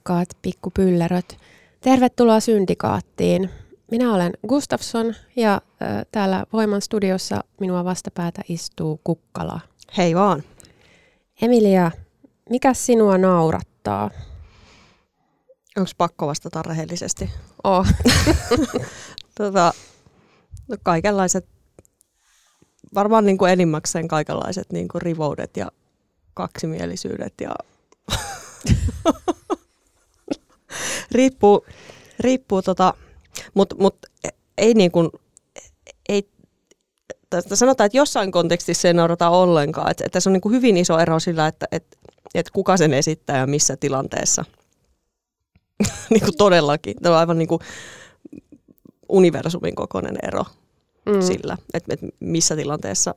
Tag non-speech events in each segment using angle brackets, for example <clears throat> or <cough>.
Rakkaat pikkupylleröt. Tervetuloa Syndikaattiin. Minä olen Gustafsson ja äh, täällä Voiman studiossa minua vastapäätä istuu Kukkala. Hei vaan. Emilia, mikä sinua naurattaa? Onko pakko vastata rehellisesti? Oh. <laughs> tota, no kaikenlaiset, varmaan niin kuin enimmäkseen kaikenlaiset niin kuin rivoudet ja kaksimielisyydet ja <laughs> riippuu, riippuu tota, mutta mut, ei niin kuin, ei, sanotaan, että jossain kontekstissa se ei naurata ollenkaan. Että, että tässä on niin kuin hyvin iso ero sillä, että, että, että kuka sen esittää ja missä tilanteessa. <laughs> niin kuin todellakin. Tämä on aivan niin kuin universumin kokoinen ero mm. sillä, että, että missä tilanteessa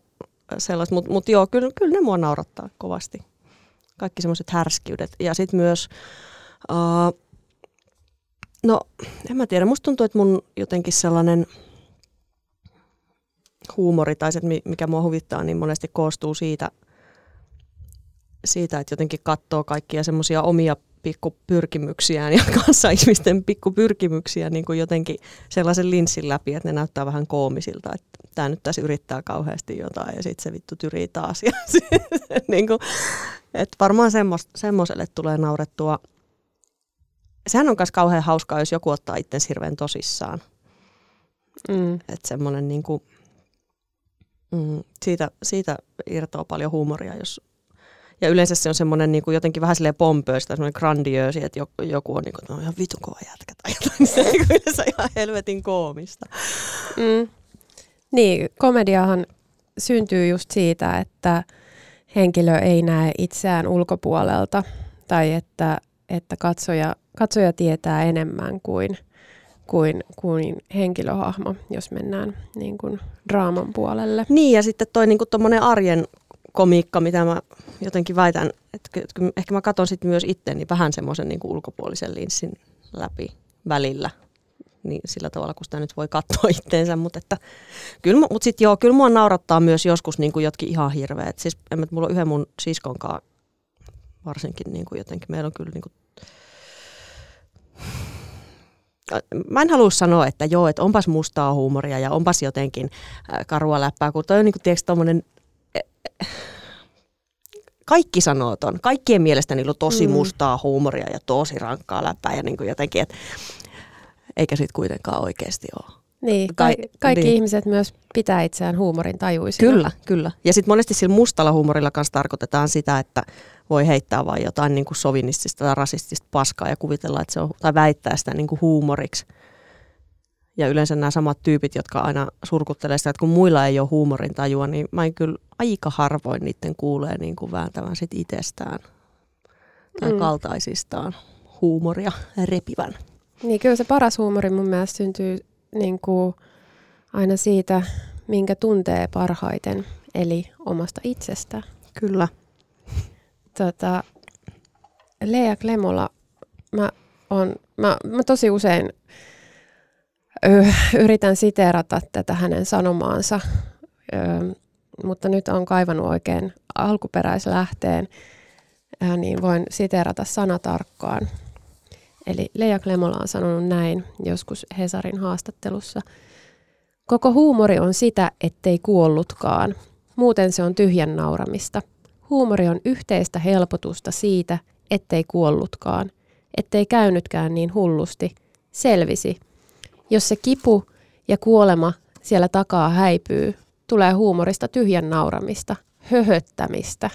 sellaiset. Mutta mut joo, kyllä, kyllä ne mua naurattaa kovasti kaikki semmoiset härskiydet. Ja sitten myös, uh, no en mä tiedä, musta tuntuu, että mun jotenkin sellainen huumori tai se, mikä mua huvittaa, niin monesti koostuu siitä, siitä että jotenkin katsoo kaikkia semmoisia omia pikkupyrkimyksiään ja <laughs> kanssa ihmisten pikkupyrkimyksiä niin kuin jotenkin sellaisen linssin läpi, että ne näyttää vähän koomisilta, että tämä nyt tässä yrittää kauheasti jotain ja sitten se vittu tyrii taas. <laughs> Ja niin kuin, että varmaan semmoiselle tulee naurettua. Sehän on myös kauhean hauskaa, jos joku ottaa itsensä hirveän tosissaan. Mm. Että semmoinen niin kuin, mm, siitä, siitä irtoaa paljon huumoria, jos ja yleensä se on semmoinen niin kuin jotenkin vähän silleen pompöistä, semmoinen grandiöösi, että joku on niin kuin, no ihan vitun kova jätkä tai jotain. <laughs> Se on yleensä ihan helvetin koomista. Mm. Niin, komediahan syntyy just siitä, että henkilö ei näe itseään ulkopuolelta tai että, että katsoja, katsoja tietää enemmän kuin, kuin, kuin henkilöhahmo, jos mennään niin kuin draaman puolelle. Niin ja sitten toi niin kuin arjen komiikka, mitä mä jotenkin väitän, että ehkä mä katson sitten myös itteni vähän semmoisen niin ulkopuolisen linssin läpi välillä niin sillä tavalla, kun sitä nyt voi katsoa <laughs> itteensä, mutta että kyllä, mutta sitten joo, kyllä mua naurattaa myös joskus niin kuin jotkin ihan hirveät. Siis en, mulla on yhden mun siskonkaan varsinkin niin kuin jotenkin, meillä on kyllä niin kuin Mä en halua sanoa, että joo, että onpas mustaa huumoria ja onpas jotenkin karua läppää, kun toi on niin kuin, tiedätkö, tommonen, e, e, kaikki sanoo ton. Kaikkien mielestä niillä on tosi mm. mustaa huumoria ja tosi rankkaa läppää ja niin kuin jotenkin, että eikä sitten kuitenkaan oikeasti ole. Niin, ka- kaikki niin. ihmiset myös pitää itseään huumorin tajuisina. Kyllä, kyllä. Ja sitten monesti sillä mustalla huumorilla kanssa tarkoitetaan sitä, että voi heittää vain jotain niin kuin sovinistista tai rasistista paskaa ja kuvitella, että se on, tai väittää sitä niin kuin huumoriksi. Ja yleensä nämä samat tyypit, jotka aina surkuttelee sitä, että kun muilla ei ole huumorin tajua, niin mä en kyllä aika harvoin niiden kuulee niin kuin vääntävän sit itsestään tai mm. kaltaisistaan huumoria repivän. Niin kyllä se paras huumori mun mielestä syntyy niin kuin aina siitä, minkä tuntee parhaiten, eli omasta itsestä. Kyllä. Tota, Lea Klemola, mä, on, mä, mä tosi usein ö, yritän siteerata tätä hänen sanomaansa, ö, mutta nyt on kaivannut oikein alkuperäislähteen, ö, niin voin siteerata sanatarkkaan. Eli Leija Klemola on sanonut näin joskus Hesarin haastattelussa. Koko huumori on sitä, ettei kuollutkaan. Muuten se on tyhjän nauramista. Huumori on yhteistä helpotusta siitä, ettei kuollutkaan. Ettei käynytkään niin hullusti. Selvisi. Jos se kipu ja kuolema siellä takaa häipyy. Tulee huumorista tyhjän nauramista, höhöttämistä.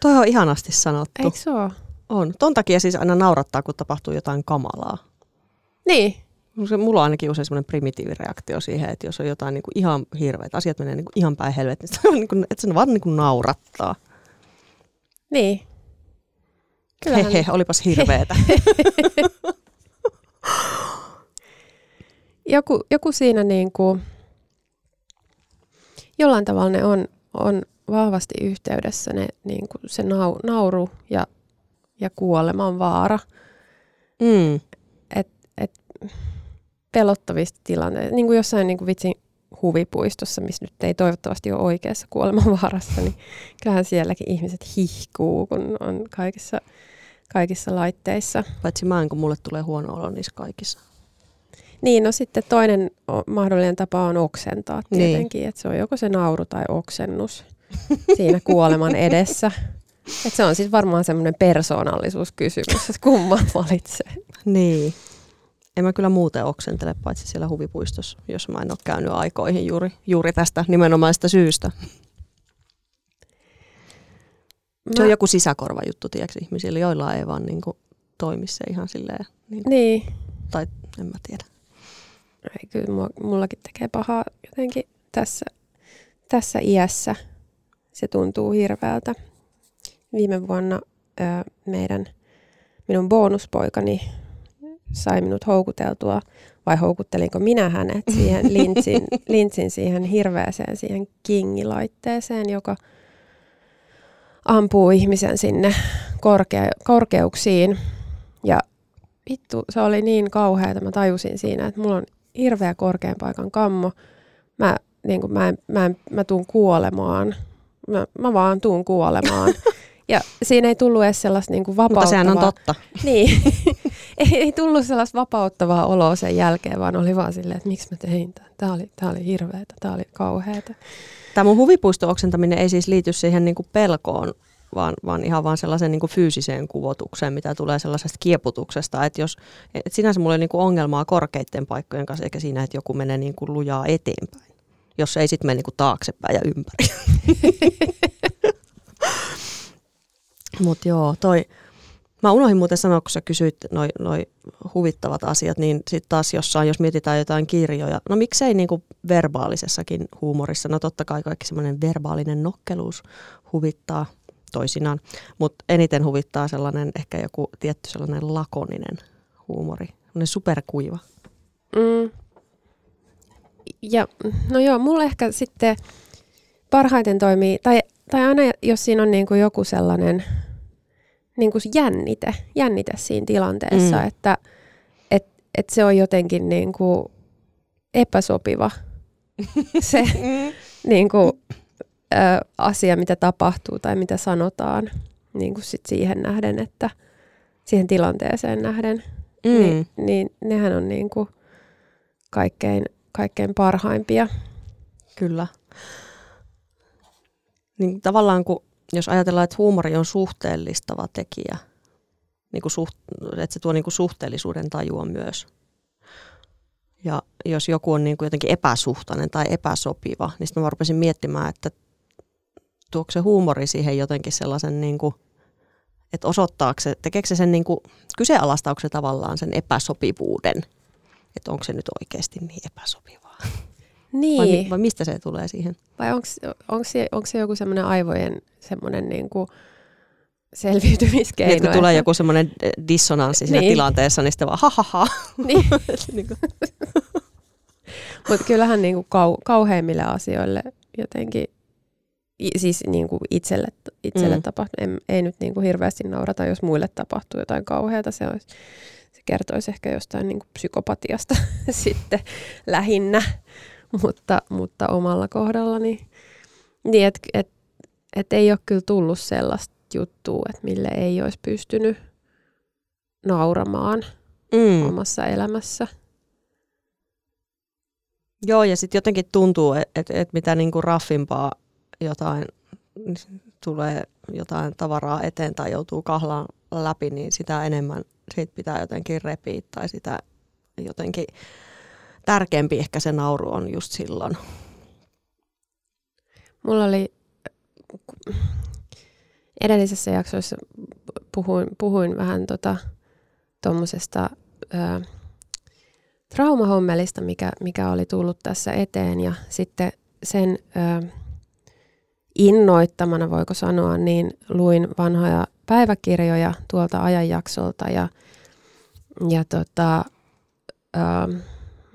Toi on ihanasti sanottu. Eikö se ole? On. Ton takia siis aina naurattaa, kun tapahtuu jotain kamalaa. Niin, mulla on ainakin usein semmoinen primitiivireaktio siihen, että jos on jotain niin kuin ihan hirveät, asiat menee niin kuin ihan päin helvettiin, niin se on niin kuin, että se vaan niin kuin naurattaa. Niin. Kyllähän, Hehe, olipas hirveetä. <laughs> joku, joku siinä niin kuin, jollain tavalla ne on, on vahvasti yhteydessä ne, niin kuin se nau, nauru ja, ja kuoleman vaara. Mm. pelottavista tilanteista, niin kuin jossain niin kuin vitsin huvipuistossa, missä nyt ei toivottavasti ole oikeassa kuolemanvaarassa, niin kyllähän sielläkin ihmiset hihkuu, kun on kaikissa, kaikissa laitteissa. Paitsi mä en, kun mulle tulee huono olo niissä kaikissa. Niin, no sitten toinen mahdollinen tapa on oksentaa Niin. tietenkin, niin. että se on joko se nauru tai oksennus <laughs> siinä kuoleman edessä. Et se on siis varmaan semmoinen persoonallisuuskysymys, että kumman valitsee. Niin. En mä kyllä muuten oksentele, paitsi siellä huvipuistossa, jos mä en ole käynyt aikoihin juuri, juuri tästä nimenomaista syystä. Se on joku sisäkorvajuttu, tiedätkö, ihmisillä, joilla ei vaan niin kuin, toimi se ihan silleen, niin, Niin, tai en mä tiedä. Ei, kyllä mullakin tekee pahaa jotenkin tässä, tässä iässä. Se tuntuu hirveältä. Viime vuonna ö, meidän, minun bonuspoikani sai minut houkuteltua, vai houkuttelinko minä hänet siihen <laughs> lintsin, lintsin siihen hirveäseen siihen kingilaitteeseen, joka ampuu ihmisen sinne korkea, korkeuksiin. Ja vittu, se oli niin kauheata. Mä tajusin siinä, että mulla on hirveä korkean paikan kammo. Mä, niin kuin, mä, en, mä, en, mä tuun kuolemaan. Mä, mä vaan tuun kuolemaan. <laughs> Ja siinä ei tullut edes sellaista niin kuin Mutta vapauttavaa... sehän on totta. <laughs> Niin. <laughs> ei, ei tullut sellaista vapauttavaa oloa sen jälkeen, vaan oli vaan silleen, että miksi mä tein tämän. Tämä oli, tämä oli hirveätä, tämä oli kauheata. Tämä mun huvipuisto-oksentaminen ei siis liity siihen niin kuin pelkoon, vaan, vaan ihan vaan sellaiseen niin kuin fyysiseen kuvotukseen, mitä tulee sellaisesta kieputuksesta. Että jos, et sinänsä mulla ei niin kuin ongelmaa korkeiden paikkojen kanssa, eikä siinä, että joku menee niin kuin lujaa eteenpäin. Jos ei sitten mene niin kuin taaksepäin ja ympäri. <laughs> Mutta joo, toi, mä unohdin muuten sanoa, kun sä kysyit noi, noi huvittavat asiat, niin sitten taas jossain, jos mietitään jotain kirjoja, no miksei niinku verbaalisessakin huumorissa, no totta kai kaikki semmoinen verbaalinen nokkeluus huvittaa toisinaan, mutta eniten huvittaa sellainen ehkä joku tietty sellainen lakoninen huumori, sellainen superkuiva. Mm. Ja no joo, mulla ehkä sitten parhaiten toimii, tai, tai aina jos siinä on niin kuin joku sellainen niin kuin jännite, jännite siinä tilanteessa, Mm. mm. että et, et se on jotenkin niin kuin epäsopiva <laughs> se niin kuin, ö, asia, mitä tapahtuu tai mitä sanotaan niin kuin sit siihen nähden, että siihen tilanteeseen nähden Mm. niin, niin nehän on niin kuin kaikkein, kaikkein parhaimpia. Kyllä. Niin tavallaan kun, jos ajatellaan, että huumori on suhteellistava tekijä, niin kuin suht, että se tuo niin kuin suhteellisuuden tajua myös. Ja jos joku on niin kuin jotenkin epäsuhtainen tai epäsopiva, niin sitten mä rupesin miettimään, että tuoko se huumori siihen jotenkin sellaisen, niin kuin, että osoittaako se, tekeekö se sen niin kuin, kyseenalaistaako se tavallaan sen epäsopivuuden, että onko se nyt oikeasti niin epäsopivaa. Niin, Vai, vai, mi- vai mistä se tulee siihen? vai onko se, joku semmoinen aivojen semmoinen niin kuin selviytymiskeino? Niin, että kun tulee että- joku semmoinen dissonanssi siinä Niin. tilanteessa, niin sitten vaan ha ha ha. <laughs> Niin. <laughs> Mutta kyllähän niin kuin kau, kauheimmille asioille jotenkin, siis niin kuin itselle, itselle Mm. tapahtuu. En, ei nyt niin kuin hirveästi naurata, jos muille tapahtuu jotain kauheata. Se, olisi, se kertoisi ehkä jostain niin kuin psykopatiasta <laughs> sitten lähinnä, <laughs> mutta, mutta omalla kohdallani. Niin, että et, et ei ole kyllä tullut sellaista juttua, että mille ei olisi pystynyt nauramaan mm. omassa elämässä. Joo, ja sitten jotenkin tuntuu, että et, et mitä niinku raffimpaa jotain tulee jotain tavaraa eteen tai joutuu kahlaan läpi, niin sitä enemmän siitä pitää jotenkin repiä tai sitä jotenkin tärkeämpi ehkä se nauru on just silloin. Mulla oli edellisessä jaksoissa puhuin, puhuin vähän tota, traumahommelista, mikä, mikä oli tullut tässä eteen ja sitten sen ö, innoittamana, voiko sanoa, niin luin vanhoja päiväkirjoja tuolta ajanjaksolta ja, ja tota, ö,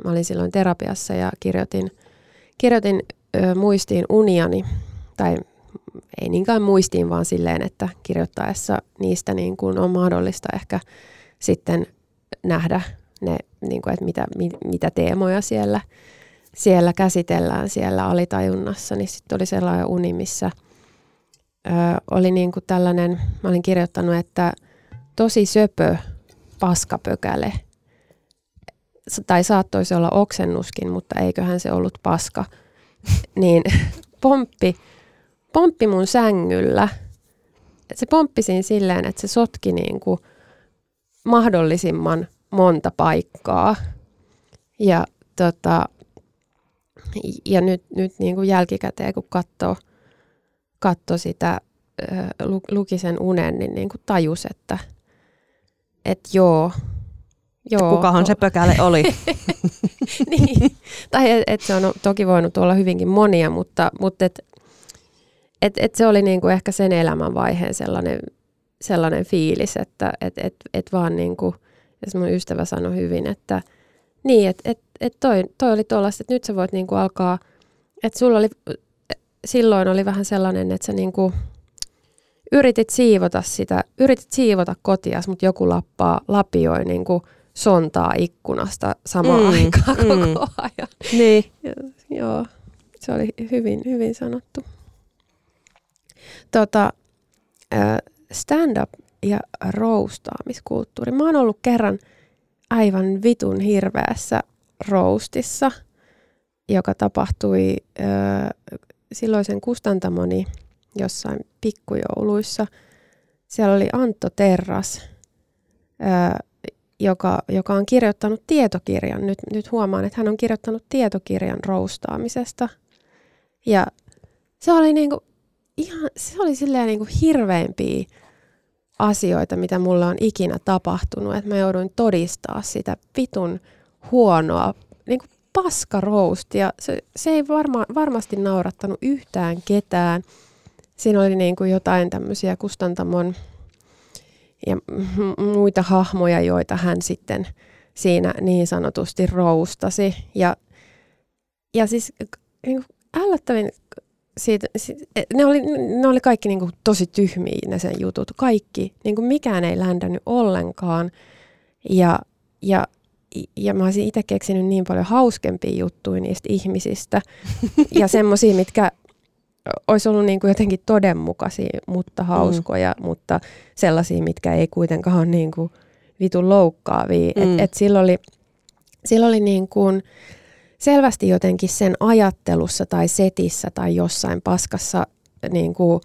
mä olin silloin terapiassa ja kirjoitin, kirjoitin ö, muistiin uniani, tai ei niinkään muistiin, vaan silleen, että kirjoittaessa niistä niin kuin on mahdollista ehkä sitten nähdä ne, niin kuin, että mitä, mitä teemoja siellä, siellä käsitellään siellä alitajunnassa, niin sitten oli sellainen uni, missä ö, oli niin kuin tällainen, mä olin kirjoittanut, että tosi söpö paskapökäle, tai saattoisi olla oksennuskin, mutta eiköhän se ollut paska, <laughs> niin <laughs> pomppi, pomppi mun sängyllä. Se pomppi siinä silleen, että se sotki niin kuin mahdollisimman monta paikkaa. Ja, tota, ja nyt, nyt niin kuin jälkikäteen, kun katsoo, katso sitä, luki sen unen, niin, niin kuin tajus, että et joo, joo. Kukahan se pökäle oli? <laughs> niin, tai että et se on toki voinut olla hyvinkin monia, mutta, mutta et, et, et se oli niinku ehkä sen elämänvaiheen sellainen, sellainen fiilis, että et, et, et vaan niinku, ja mun ystävä sanoi hyvin, että niin, että et, et toi, toi oli tuollaista, että nyt sä voit niinku alkaa, että sulla oli, silloin oli vähän sellainen, että sä niinku yritit siivota sitä, yritit siivota kotias, mutta joku lappaa, lapioi niinku sontaa ikkunasta samaan mm, aikaan mm. koko ajan. Niin. Ja, joo, se oli hyvin, hyvin sanottu. Tota, stand-up ja roustaamiskulttuuri. Mä oon ollut kerran aivan vitun hirveässä roustissa, joka tapahtui ö, silloisen kustantamoni jossain pikkujouluissa. Siellä oli Antto Terras, ö, joka, joka on kirjoittanut tietokirjan. Nyt, nyt huomaan, että hän on kirjoittanut tietokirjan roustaamisesta. Ja se oli niinku ihan, se oli silleen niinku hirveämpiä asioita, mitä mulle on ikinä tapahtunut, että mä jouduin todistaa sitä vitun huonoa niin kuin paskaroustia. Se, se ei varma, varmasti naurattanut yhtään ketään. Siinä oli niin kuin jotain tämmöisiä kustantamon ja muita hahmoja, joita hän sitten siinä niin sanotusti roustasi. Ja, ja siis niin ällöttävin siitä, ne, oli, ne oli kaikki niin kuin tosi tyhmiä ne sen jutut. Kaikki, niin kuin mikään ei ländännyt ollenkaan. Ja, ja, ja mä olisin itse keksinyt niin paljon hauskempia juttuja niistä ihmisistä. ja semmoisia, mitkä olisi ollut niin kuin jotenkin todenmukaisia, mutta hauskoja, mm. mutta sellaisia, mitkä ei kuitenkaan ole niin kuin vitun loukkaavia. Mm. Et, et silloin oli, silloin oli niin kuin, selvästi jotenkin sen ajattelussa tai setissä tai jossain paskassa niin kuin,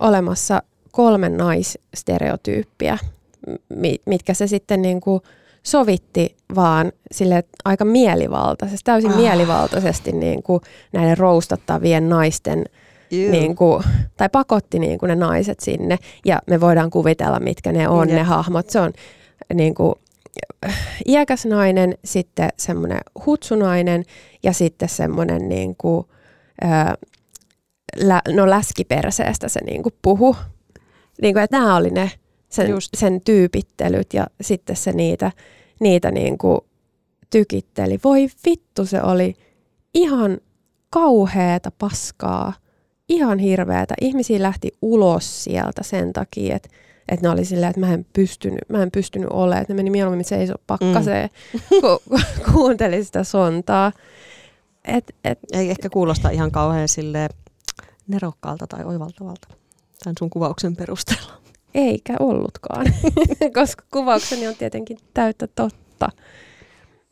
olemassa kolme naisstereotyyppiä, mitkä se sitten niin kuin sovitti vaan sille aika mielivaltaisesti, täysin ah. mielivaltaisesti niin kuin näiden roustattavien naisten niin kuin, tai pakotti niin kuin ne naiset sinne ja me voidaan kuvitella, mitkä ne on, mm. ne hahmot. Se on niin kuin, iäkäs nainen, sitten semmoinen hutsunainen ja sitten semmoinen niin kuin, ää, lä, no läskiperseestä se niin kuin puhu. Niin kuin, että nämä oli ne sen, sen tyypittelyt ja sitten se niitä, niitä niin kuin tykitteli. Voi vittu, se oli ihan kauheata paskaa, ihan hirveätä. Ihmisiä lähti ulos sieltä sen takia, että että ne oli silleen, että mä en pystynyt, mä en pystynyt olemaan. Että ne meni mieluummin seiso pakkaseen, mm. kun <laughs> kuunteli sitä sontaa. Et, et, Ei ehkä kuulosta ihan kauhean sille nerokkaalta tai oivaltavalta tämän sun kuvauksen perusteella. Eikä ollutkaan, <laughs> koska kuvaukseni on tietenkin täyttä totta.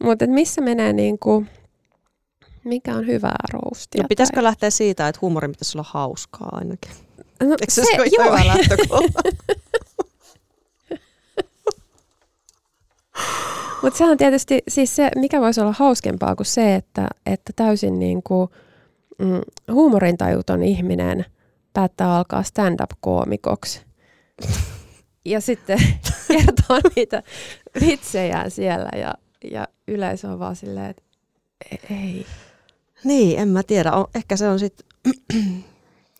Mutta missä menee niin kuin, mikä on hyvää roustia? No, pitäisikö tai... lähteä siitä, että huumori pitäisi olla hauskaa ainakin? No, Eikö se, se joo. hyvä <laughs> Mutta se on tietysti, siis se, mikä voisi olla hauskempaa kuin se, että, että täysin niin kuin, mm, huumorintajuton ihminen päättää alkaa stand-up-koomikoksi. Ja sitten <laughs> kertoo niitä vitsejään siellä ja, ja yleisö on vaan silleen, että e- ei. Niin, en mä tiedä. Ehkä se on sitten, <clears throat>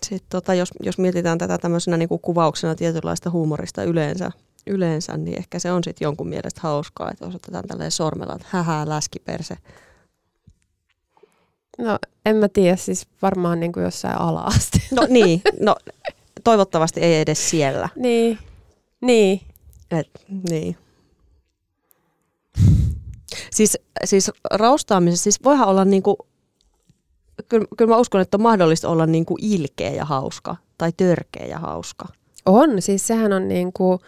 sit tota, jos, jos mietitään tätä tämmöisenä niinku kuvauksena tietynlaista huumorista yleensä, yleensä, niin ehkä se on sitten jonkun mielestä hauskaa, että osoitetaan tälleen sormella, että hähää, läskiperse. No en mä tiedä, siis varmaan niin kuin jossain ala No niin, no <laughs> toivottavasti ei edes siellä. Niin, niin. Et, niin. Siis, siis raustaamisessa, siis voihan olla niinku, kyllä, kyllä mä uskon, että on mahdollista olla niinku ilkeä ja hauska tai törkeä ja hauska. On, siis sehän on niinku,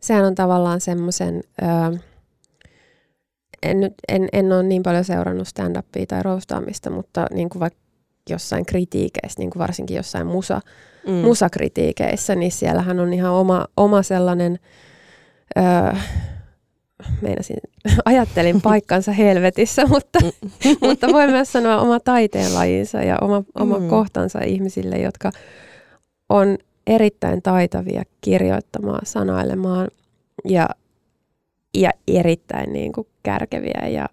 sehän on tavallaan semmoisen, öö, en, nyt, en, en ole niin paljon seurannut stand-upia tai roustaamista, mutta niin kuin vaikka jossain kritiikeissä, niin kuin varsinkin jossain musa, mm. musakritiikeissä, niin siellähän on ihan oma, oma sellainen, öö, meinasin, <laughs> ajattelin paikkansa helvetissä, <laughs> mutta, mutta voi myös sanoa oma taiteenlajinsa ja oma, oma mm. kohtansa ihmisille, jotka on erittäin taitavia kirjoittamaan, sanailemaan ja, ja erittäin niin kuin kärkeviä ja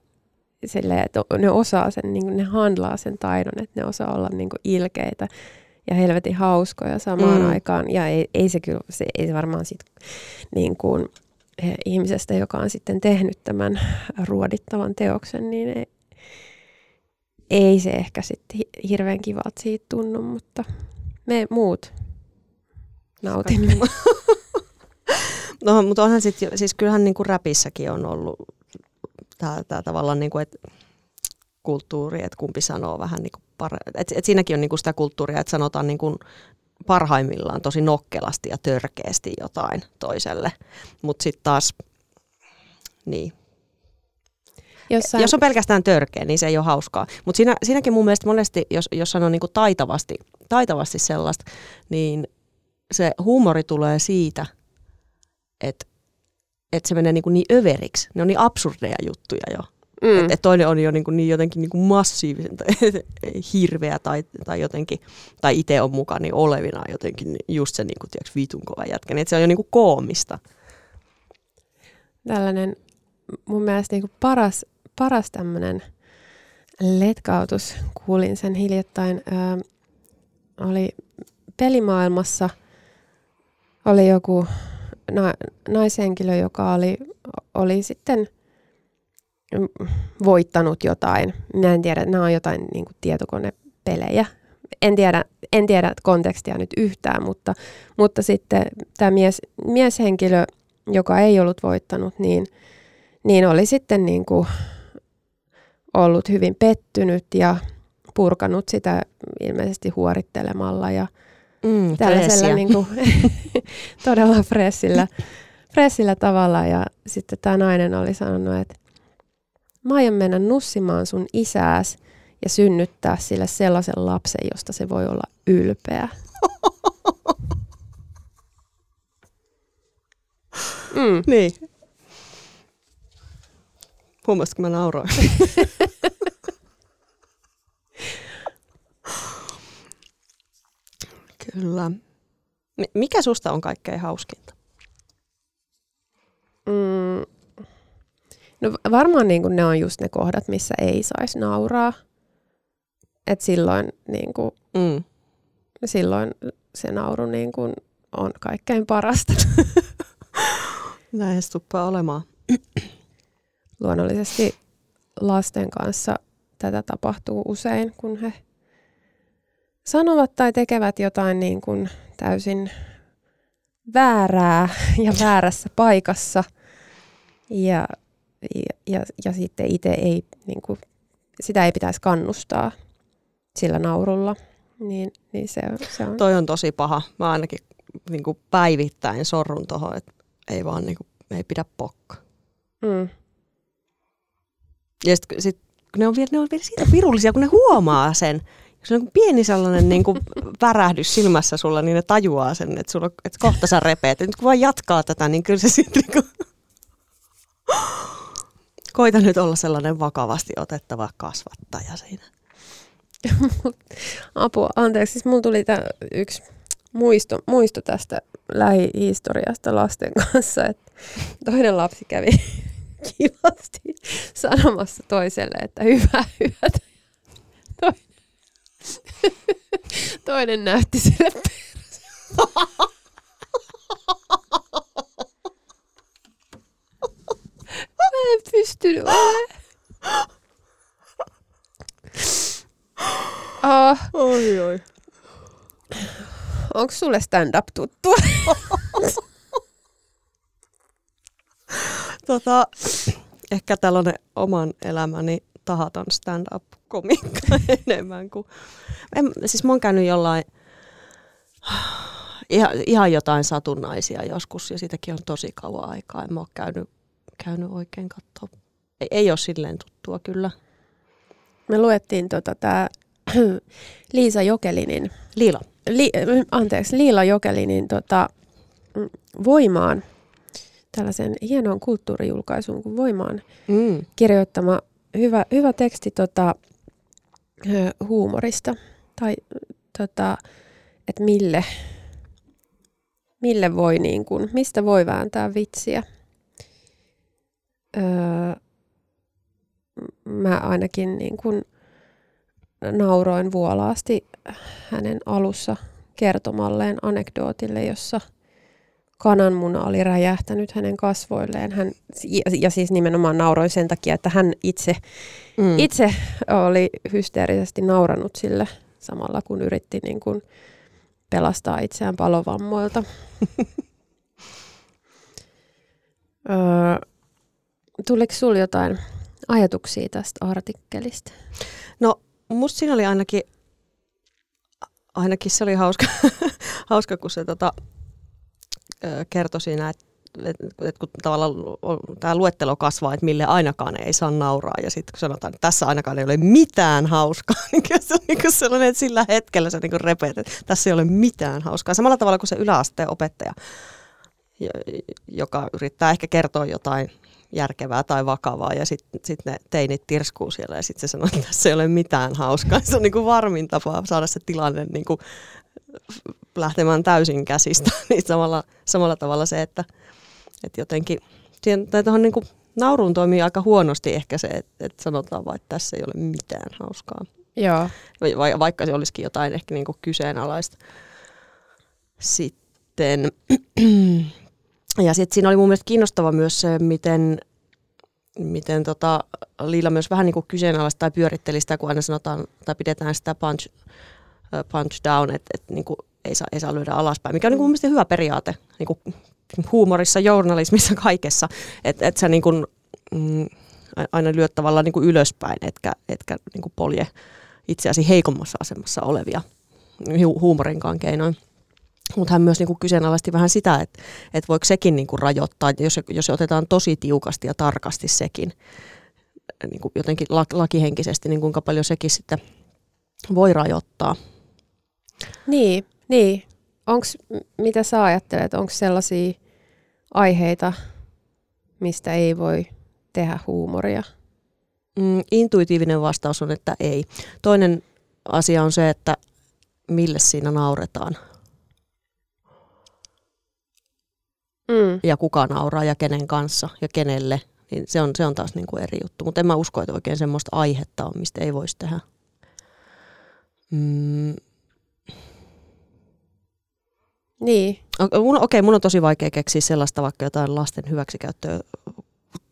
silleen, että ne osaa sen, niin kuin ne handlaa sen taidon, että ne osaa olla niin kuin ilkeitä ja helvetin hauskoja samaan mm. aikaan. Ja ei, ei se kyllä, se, ei se varmaan sit niin kuin ihmisestä, joka on sitten tehnyt tämän ruodittavan teoksen, niin ei, ei se ehkä sitten hirveän kivalta siitä tunnu, mutta me muut nautimme. <laughs> no, mutta onhan sitten, siis kyllähän niin kuin räpissäkin on ollut tämä tavallaan, niin kuin, että kulttuuri, että kumpi sanoo vähän niin kuin par- et, et siinäkin on niin kuin sitä kulttuuria, että sanotaan niin kuin parhaimmillaan tosi nokkelasti ja törkeästi jotain toiselle. Mutta sitten taas, niin. Jossain... Jos on pelkästään törkeä, niin se ei ole hauskaa. Mutta siinä, siinäkin mun mielestä monesti, jos, jos sanoo niin kuin taitavasti, taitavasti sellaista, niin se huumori tulee siitä, että että se menee niin, kuin niin överiksi. Ne on niin absurdeja juttuja jo. Mm. Että et toinen on jo niin, kuin niin jotenkin niin kuin massiivisen tai <laughs> hirveä tai, tai jotenkin, tai itse on mukana niin olevina jotenkin just se niin kuin, tiiäks, vitun kova jätkä. Niin, että se on jo niin kuin koomista. Tällainen mun mielestä niin kuin paras, paras tämmöinen letkautus, kuulin sen hiljattain, ö, oli pelimaailmassa, oli joku na, naishenkilö, joka oli, oli sitten voittanut jotain. Mä en tiedä, nämä on jotain niin kuin tietokonepelejä. En tiedä, en tiedä kontekstia nyt yhtään, mutta, mutta sitten tämä mies, mieshenkilö, joka ei ollut voittanut, niin, niin oli sitten niin kuin ollut hyvin pettynyt ja purkanut sitä ilmeisesti huorittelemalla ja mm, tällaisella niin kuin, <laughs> todella fressillä, fressillä tavalla. Ja sitten tämä nainen oli sanonut, että mä aion mennä nussimaan sun isääs ja synnyttää sille sellaisen lapsen, josta se voi olla ylpeä. <laughs> Mm. Niin. Huomasitko mä nauroin? <laughs> Kyllä. Mikä susta on kaikkein hauskinta? Mm. No varmaan niin kuin ne on just ne kohdat, missä ei saisi nauraa. Et silloin, niin kuin, mm. silloin se nauru niin kuin on kaikkein parasta. <laughs> Näin se tuppaa olemaan. Luonnollisesti lasten kanssa tätä tapahtuu usein, kun he sanovat tai tekevät jotain niin kuin täysin väärää ja väärässä paikassa. Ja, ja, ja, ja sitten itse ei, niin kuin, sitä ei pitäisi kannustaa sillä naurulla. Niin, niin se, se on. Toi on tosi paha. Mä ainakin niin kuin päivittäin sorrun tuohon, että ei vaan niin kuin, ei pidä pokka. Mm. Ja sitten sit, ne on vielä, ne on vielä siitä virullisia, kun ne huomaa sen se on pieni sellainen niin kuin värähdys silmässä sulla, niin ne tajuaa sen, että, sulla, että kohta sä repeät. Ja nyt kun vaan jatkaa tätä, niin kyllä se sitten niin kuin koita nyt olla sellainen vakavasti otettava kasvattaja siinä. <laughs> Apua, anteeksi. Siis mulla tuli tää yksi muisto, muisto tästä lähihistoriasta lasten kanssa, että toinen lapsi kävi <laughs> kivasti sanomassa toiselle, että hyvää yötä. <laughs> Toinen, <laughs> toinen näytti sille. Mä en pystynyt olemaan. Oh, Oi, oi. onko sulle stand-up tuttua? Tota, ehkä tällainen oman elämäni tahaton stand-up-komikka <laughs> enemmän kuin... En, siis mä oon käynyt jollain... Ihan, ihan jotain satunnaisia joskus ja siitäkin on tosi kauan aikaa. En mä oo käynyt, käynyt oikein katsoa. Ei, ei ole silleen tuttua kyllä. Me luettiin tota, tää <clears throat> Liisa Jokelinin, Liila. li, anteeksi, Liila Jokelinin tota, mm, Voimaan, tällaisen hienon kulttuurijulkaisuun kuin Voimaan Mm. kirjoittama hyvä, hyvä teksti tota, huumorista. Tai tota, että mille, mille voi niin kuin, mistä voi vääntää vitsiä. Öö, mä ainakin niin kuin nauroin vuolaasti hänen alussa kertomalleen anekdootille, jossa kananmuna oli räjähtänyt hänen kasvoilleen. Hän, ja, siis nimenomaan nauroin sen takia, että hän itse, Mm. itse oli hysteerisesti nauranut sille samalla, kun yritti niin kuin pelastaa itseään palovammoilta. <laughs> öö, tuliko sinulla jotain ajatuksia tästä artikkelista? No, musta siinä oli ainakin, ainakin se oli hauska, <laughs> hauska kun se tota, kertoi siinä, että et, et kun tavallaan tämä luettelo kasvaa, että mille ainakaan ei saa nauraa, ja sitten kun sanotaan, että tässä ainakaan ei ole mitään hauskaa, <laughs> niin kyllä se on niin sellainen, että sillä hetkellä sä niin repeät, että tässä ei ole mitään hauskaa. Samalla tavalla kuin se yläasteen opettaja, jo- joka yrittää ehkä kertoa jotain järkevää tai vakavaa ja sitten sit ne teinit tirskuu siellä ja sitten se sanoo, että tässä ei ole mitään hauskaa. <laughs> Se on niin kuin varmin tapa saada se tilanne niin kuin lähtemään täysin käsistä. <laughs> Niin samalla, samalla tavalla se, että, että jotenkin siihen, tai tuohon niin kuin nauruun toimii aika huonosti ehkä se, että, että sanotaan vaan, että tässä ei ole mitään hauskaa. Joo. Va- vaikka se olisikin jotain ehkä niin kuin kyseenalaista. Sitten, <clears throat> ja sitten siinä oli mun mielestä kiinnostava myös se, miten, miten tota, Liila myös vähän niin kuin kyseenalaista tai pyöritteli sitä, kun aina sanotaan, tai pidetään sitä punch, punch down, että, että niin ei, saa, ei saa lyödä alaspäin, mikä on niin kuin mun mielestä hyvä periaate niin kuin huumorissa, journalismissa, kaikessa, että, että sä niin kuin, mm, aina lyöt tavallaan niin kuin ylöspäin, etkä, etkä niin kuin polje itseäsi heikommassa asemassa olevia hu- huumorinkaan keinoin. Mutta hän myös niinku kyseenalaisti vähän sitä, että et voiko sekin niinku rajoittaa, jos, jos otetaan tosi tiukasti ja tarkasti sekin, niinku jotenkin lak- lakihenkisesti, niin kuinka paljon sekin sitten voi rajoittaa. Niin, niin. Onks, mitä sä ajattelet, onko sellaisia aiheita, mistä ei voi tehdä huumoria? Mm, intuitiivinen vastaus on, että ei. Toinen asia on se, että mille siinä nauretaan Mm. ja kuka nauraa ja kenen kanssa ja kenelle. Niin se, on, se on taas niinku eri juttu. Mutta en mä usko, että oikein semmoista aihetta on, mistä ei voisi tehdä. Mm, Niin, Okei, mun, okei, mun on tosi vaikea keksiä sellaista vaikka jotain lasten hyväksikäyttöä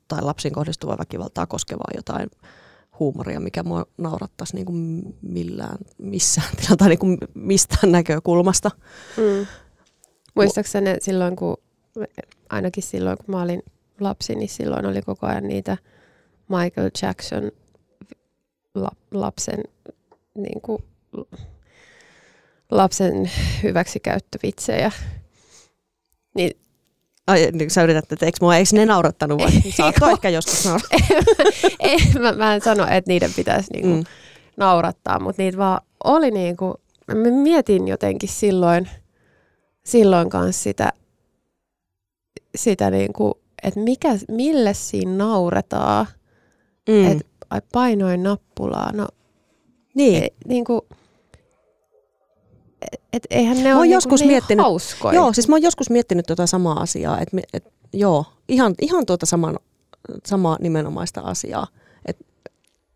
tai lapsiin kohdistuvaa väkivaltaa koskevaa jotain huumoria, mikä mua naurattaisi niin kuin millään, missään <laughs> tai niin kuin mistään näkökulmasta. Mm. Muistaakseni ne silloin, kun, ainakin silloin kun mä olin lapsi, niin silloin oli koko ajan niitä Michael Jackson la, lapsen, niin kuin, lapsen hyväksikäyttövitsejä. Niin, Ai, niin sä yrität, että eikö, mua, eikö ne naurattanut vai? Saatko ehkä joskus naurattaa. <laughs> ei, mä, mä en sano, että niiden pitäisi niinku Mm. naurattaa, mutta niitä vaan oli niinku, mä mietin jotenkin silloin, silloin kanssa sitä, sitä niinku, että mikä, mille siinä nauretaan. Mm. Et painoin nappulaa, no niin. E, niin kuin, et, eihän ne ole niinku joskus niin miettinyt, hauskoja. Joo, siis mä oon joskus miettinyt tuota samaa asiaa, että et, joo, ihan, ihan tuota saman, samaa nimenomaista asiaa. Et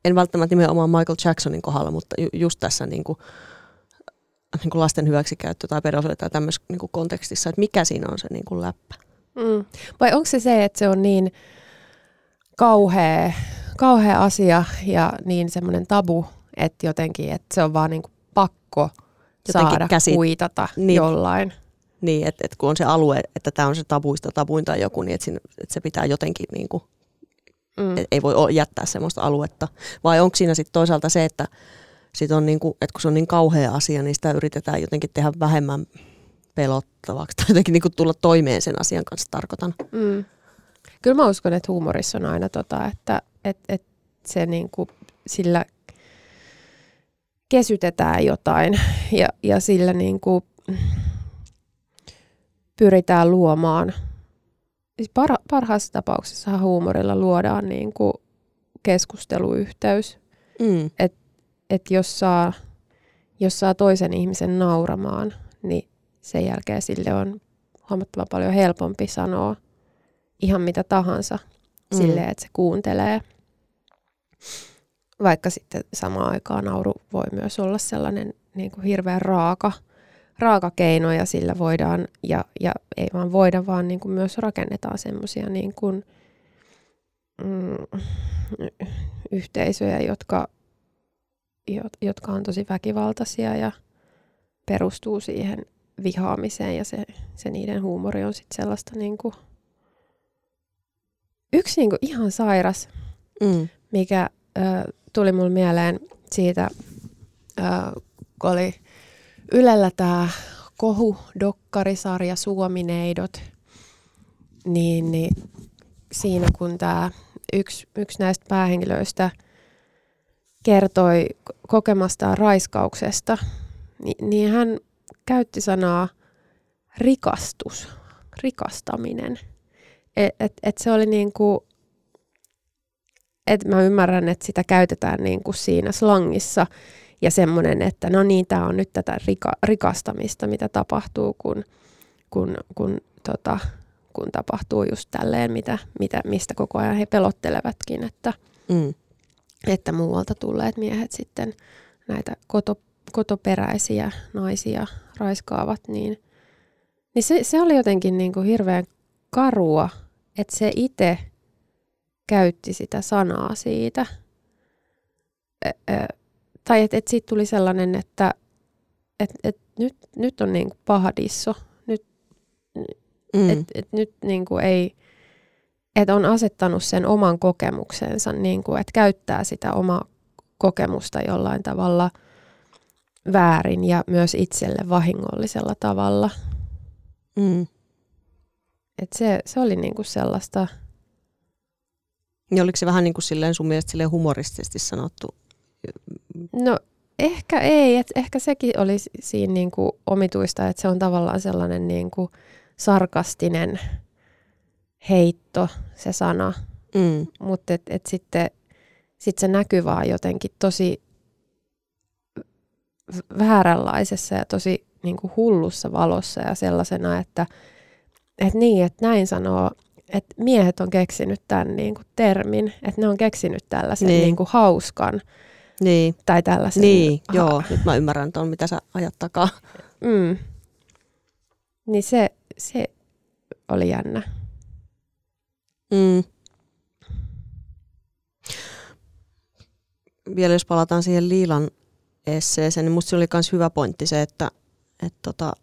en välttämättä nimenomaan Michael Jacksonin kohdalla, mutta ju, just tässä niin kuin, niin kuin lasten hyväksikäyttö tai pedofilia tai tämmöisessä niin kontekstissa, että mikä siinä on se niin kuin läppä. Mm. Vai onko se se, että se on niin kauhea, kauhea asia ja niin semmoinen tabu, että jotenkin, että se on vaan niin kuin pakko jotenkin saada käsit... kuitata niin. jollain. Niin, että, että kun on se alue, että tämä on se tabuista tabuin tai joku, niin että, että se pitää jotenkin, niin kuin, mm. ei voi jättää semmoista aluetta. Vai onko siinä sitten toisaalta se, että, sit on niin kuin, että kun se on niin kauhea asia, niin sitä yritetään jotenkin tehdä vähemmän pelottavaksi tai jotenkin niin kuin tulla toimeen sen asian kanssa, tarkoitan. Mm. Kyllä mä uskon, että huumorissa on aina tota, että et, et se niin kuin sillä kesytetään jotain ja, ja sillä niin kuin pyritään luomaan. Siis parha, parhaassa tapauksessa huumorilla luodaan niin kuin keskusteluyhteys. Mm. Että et jos, saa, jos saa toisen ihmisen nauramaan, niin sen jälkeen sille on huomattavan paljon helpompi sanoa ihan mitä tahansa mm. silleen, että se kuuntelee. Vaikka sitten samaan aikaan nauru voi myös olla sellainen niin kuin hirveän raaka, raaka keino ja sillä voidaan, ja, ja ei vaan voida, vaan niin kuin myös rakennetaan semmoisia niin kuin, mm, yhteisöjä, jotka, jotka on tosi väkivaltaisia ja perustuu siihen vihaamiseen ja se, se niiden huumori on sitten sellaista niin kuin, yksi niin kuin ihan sairas, mm. mikä ö, tuli mulle mieleen siitä, ö, kun oli Ylellä tämä kohu-dokkarisarja Suomineidot, niin, niin siinä kun tämä yksi, yksi näistä päähenkilöistä kertoi kokemastaan raiskauksesta, niin, niin hän käytti sanaa rikastus, rikastaminen. Et, et, et se oli niin kuin, että mä ymmärrän, että sitä käytetään niin kuin siinä slangissa ja semmoinen, että no niin, tämä on nyt tätä rika, rikastamista, mitä tapahtuu, kun, kun, kun, tota, kun tapahtuu just tälleen, mitä, mitä, mistä koko ajan he pelottelevatkin, että, mm. että muualta tulleet miehet sitten näitä koto, kotoperäisiä naisia raiskaavat, niin, niin se, se oli jotenkin niin kuin hirveän karua, että se itse käytti sitä sanaa siitä. tai että et siitä tuli sellainen, että et, et nyt, nyt on niinku paha disso. Nyt, mm. et, et nyt niinku ei, että on asettanut sen oman kokemuksensa, niinku, että käyttää sitä omaa kokemusta jollain tavalla väärin ja myös itselle vahingollisella tavalla. Mm. Et se, se oli niinku sellaista... Ja oliko se vähän niin kuin silleen sun mielestä silleen humoristisesti sanottu? No ehkä ei, et ehkä sekin oli siinä niinku omituista, että se on tavallaan sellainen niinku sarkastinen heitto, se sana. Mm. Mutta et, et sitten sit se näkyy vaan jotenkin tosi vääränlaisessa ja tosi niinku hullussa valossa ja sellaisena, että että niin, että näin sanoo, että miehet on keksinyt tämän niin kuin termin, että ne on keksinyt tällaisen niin. Niin kuin hauskan. Niin. Tai tällaisen. Niin, ha- joo, nyt mä ymmärrän tuon, mitä sä ajat takaa. Mm. Niin se, se oli jännä. Mm. Vielä jos palataan siihen Liilan esseeseen, niin musta se oli myös hyvä pointti se, että, että tota,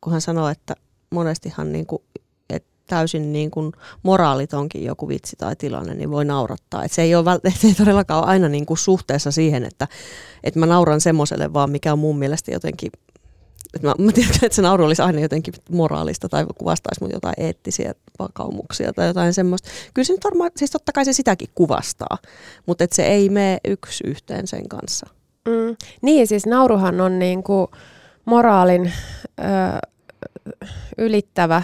kun hän sanoi, että monestihan niin kuin, et täysin niin kuin moraalitonkin joku vitsi tai tilanne, niin voi naurattaa. Et se ei ole <laughs> se ei todellakaan ole aina niin kuin suhteessa siihen, että, että mä nauran semmoiselle vaan, mikä on mun mielestä jotenkin että mä, mä tiedän, että se nauru olisi aina jotenkin moraalista tai kuvastaisi mun jotain eettisiä vakaumuksia tai jotain semmoista. Kyllä se nyt varmaan, siis totta kai se sitäkin kuvastaa, mutta että se ei mene yksi yhteen sen kanssa. Mm. Niin, siis nauruhan on niin kuin moraalin ö, ylittävä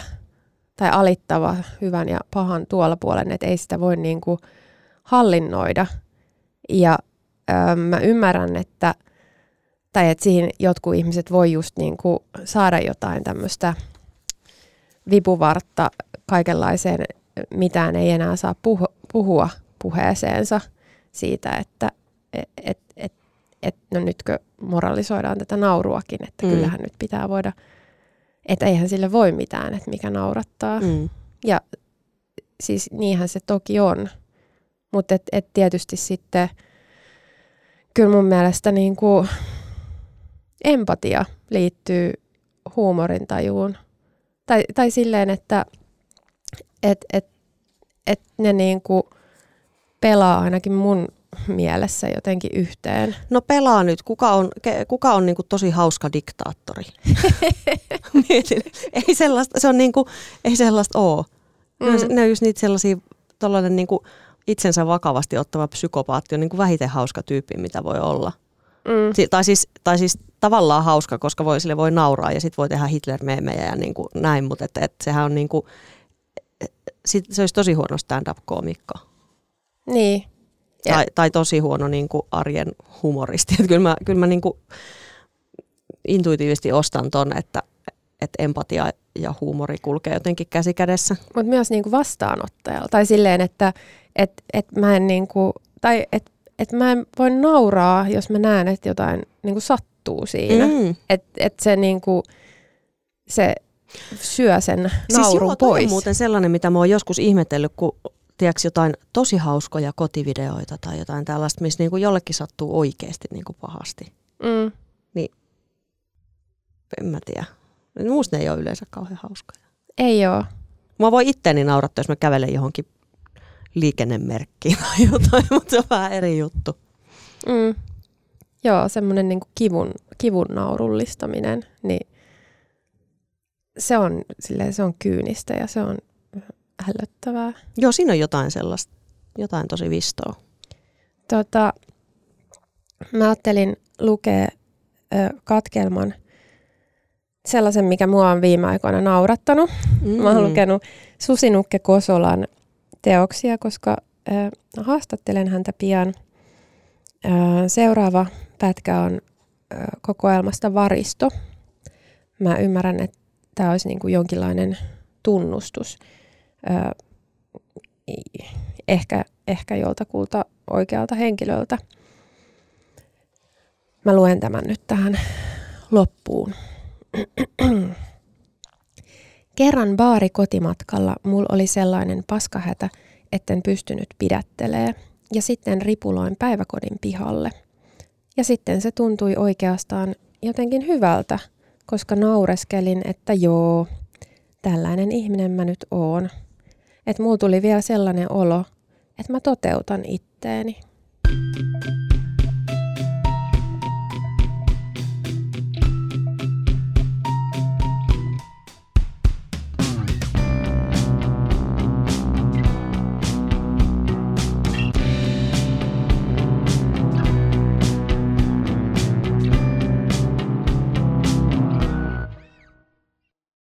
tai alittava hyvän ja pahan tuolla puolen, että ei sitä voi niin kuin hallinnoida. Ja ö, mä ymmärrän, että, tai että siihen jotkut ihmiset voi just niin kuin saada jotain tämmöistä vipuvartta kaikenlaiseen, mitään ei enää saa puhu, puhua puheeseensa siitä, että et, et, et, et, no nytkö moralisoidaan tätä nauruakin, että mm. kyllähän nyt pitää voida, että eihän sille voi mitään, että mikä naurattaa. Mm. Ja siis niinhän se toki on, mutta et, et tietysti sitten kyllä mun mielestä niin kuin empatia liittyy huumorintajuun. Tai, tai silleen, että et, et, et ne niin kuin pelaa ainakin mun mielessä jotenkin yhteen. No pelaa nyt. Kuka on, kuka on niinku tosi hauska diktaattori? <laughs> Mietin. Ei sellaista, se on niinku, ei sellaista oo. Mm. Ne, on, ne on just niitä sellaisia, tollainen niinku itsensä vakavasti ottava psykopaatti on niinku vähiten hauska tyyppi, mitä voi olla. Mm. Si- tai, siis, tai siis tavallaan hauska, koska voi, sille voi nauraa ja sitten voi tehdä Hitler-meemejä ja niinku näin, mutta et, et sehän on niinku, sit, se olisi tosi huono stand-up-koomikko. Niin. Tai, tai tosi huono niin kuin arjen humoristi. <laughs> Et kyllä mä, kyllä mä niin kuin intuitiivisesti ostan ton, että, että empatia ja huumori kulkee jotenkin käsi kädessä. Mutta myös niin kuin vastaanottajalla. Tai silleen, että et, et mä en niin kuin, tai et, et mä en voi nauraa, jos mä näen, että jotain niin kuin sattuu siinä. Mm. Että et se niin kuin, se syö sen naurun siis joo, pois. on muuten sellainen, mitä mä oon joskus ihmetellyt, kun tiedätkö, jotain tosi hauskoja kotivideoita tai jotain tällaista, missä niin kuin jollekin sattuu oikeasti niin kuin pahasti. Mm. Niin en mä tiedä. Musta ne ei ole yleensä kauhean hauskoja. Ei ole. Mä voi itteeni naurattaa, jos mä kävelen johonkin liikennemerkkiin <laughs> tai jotain, mutta se on vähän eri juttu. Mm. Joo, semmoinen niin kivun, kivun naurullistaminen, niin se on, silleen, se on kyynistä ja se on ällöttävää. Joo, siinä on jotain sellaista, jotain tosi vistoa. Tota, mä ajattelin lukea ö, katkelman sellaisen, mikä mua on viime aikoina naurattanut. Mm. Mä oon lukenut Susinukke Kosolan teoksia, koska ö, haastattelen häntä pian. Ö, seuraava pätkä on ö, kokoelmasta Varisto. Mä ymmärrän, että tämä olisi niin kuin jonkinlainen tunnustus ehkä, ehkä joltakulta oikealta henkilöltä. Mä luen tämän nyt tähän loppuun. Kerran baari kotimatkalla mulla oli sellainen paskahätä, etten pystynyt pidättelee, ja sitten ripuloin päiväkodin pihalle. Ja sitten se tuntui oikeastaan jotenkin hyvältä, koska naureskelin, että joo, tällainen ihminen mä nyt oon että mulla tuli vielä sellainen olo, että mä toteutan itteeni.